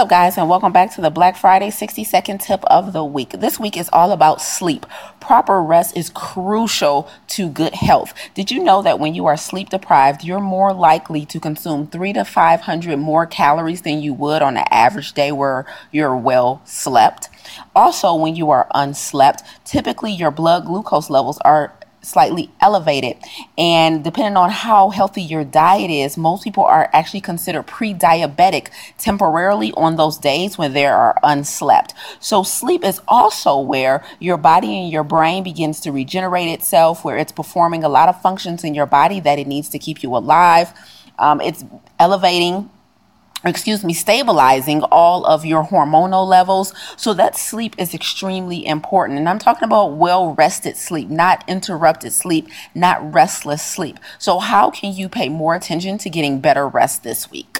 up, guys, and welcome back to the Black Friday 60 second tip of the week. This week is all about sleep. Proper rest is crucial to good health. Did you know that when you are sleep deprived, you're more likely to consume three to 500 more calories than you would on an average day where you're well slept? Also, when you are unslept, typically your blood glucose levels are slightly elevated. And depending on how healthy your diet is, most people are actually considered pre diabetic temporarily on those days when they are unslept. So, sleep is also where your body and your brain begins to regenerate itself, where it's performing a lot of functions in your body that it needs to keep you alive. Um, it's elevating excuse me, stabilizing all of your hormonal levels. So that sleep is extremely important. And I'm talking about well rested sleep, not interrupted sleep, not restless sleep. So how can you pay more attention to getting better rest this week?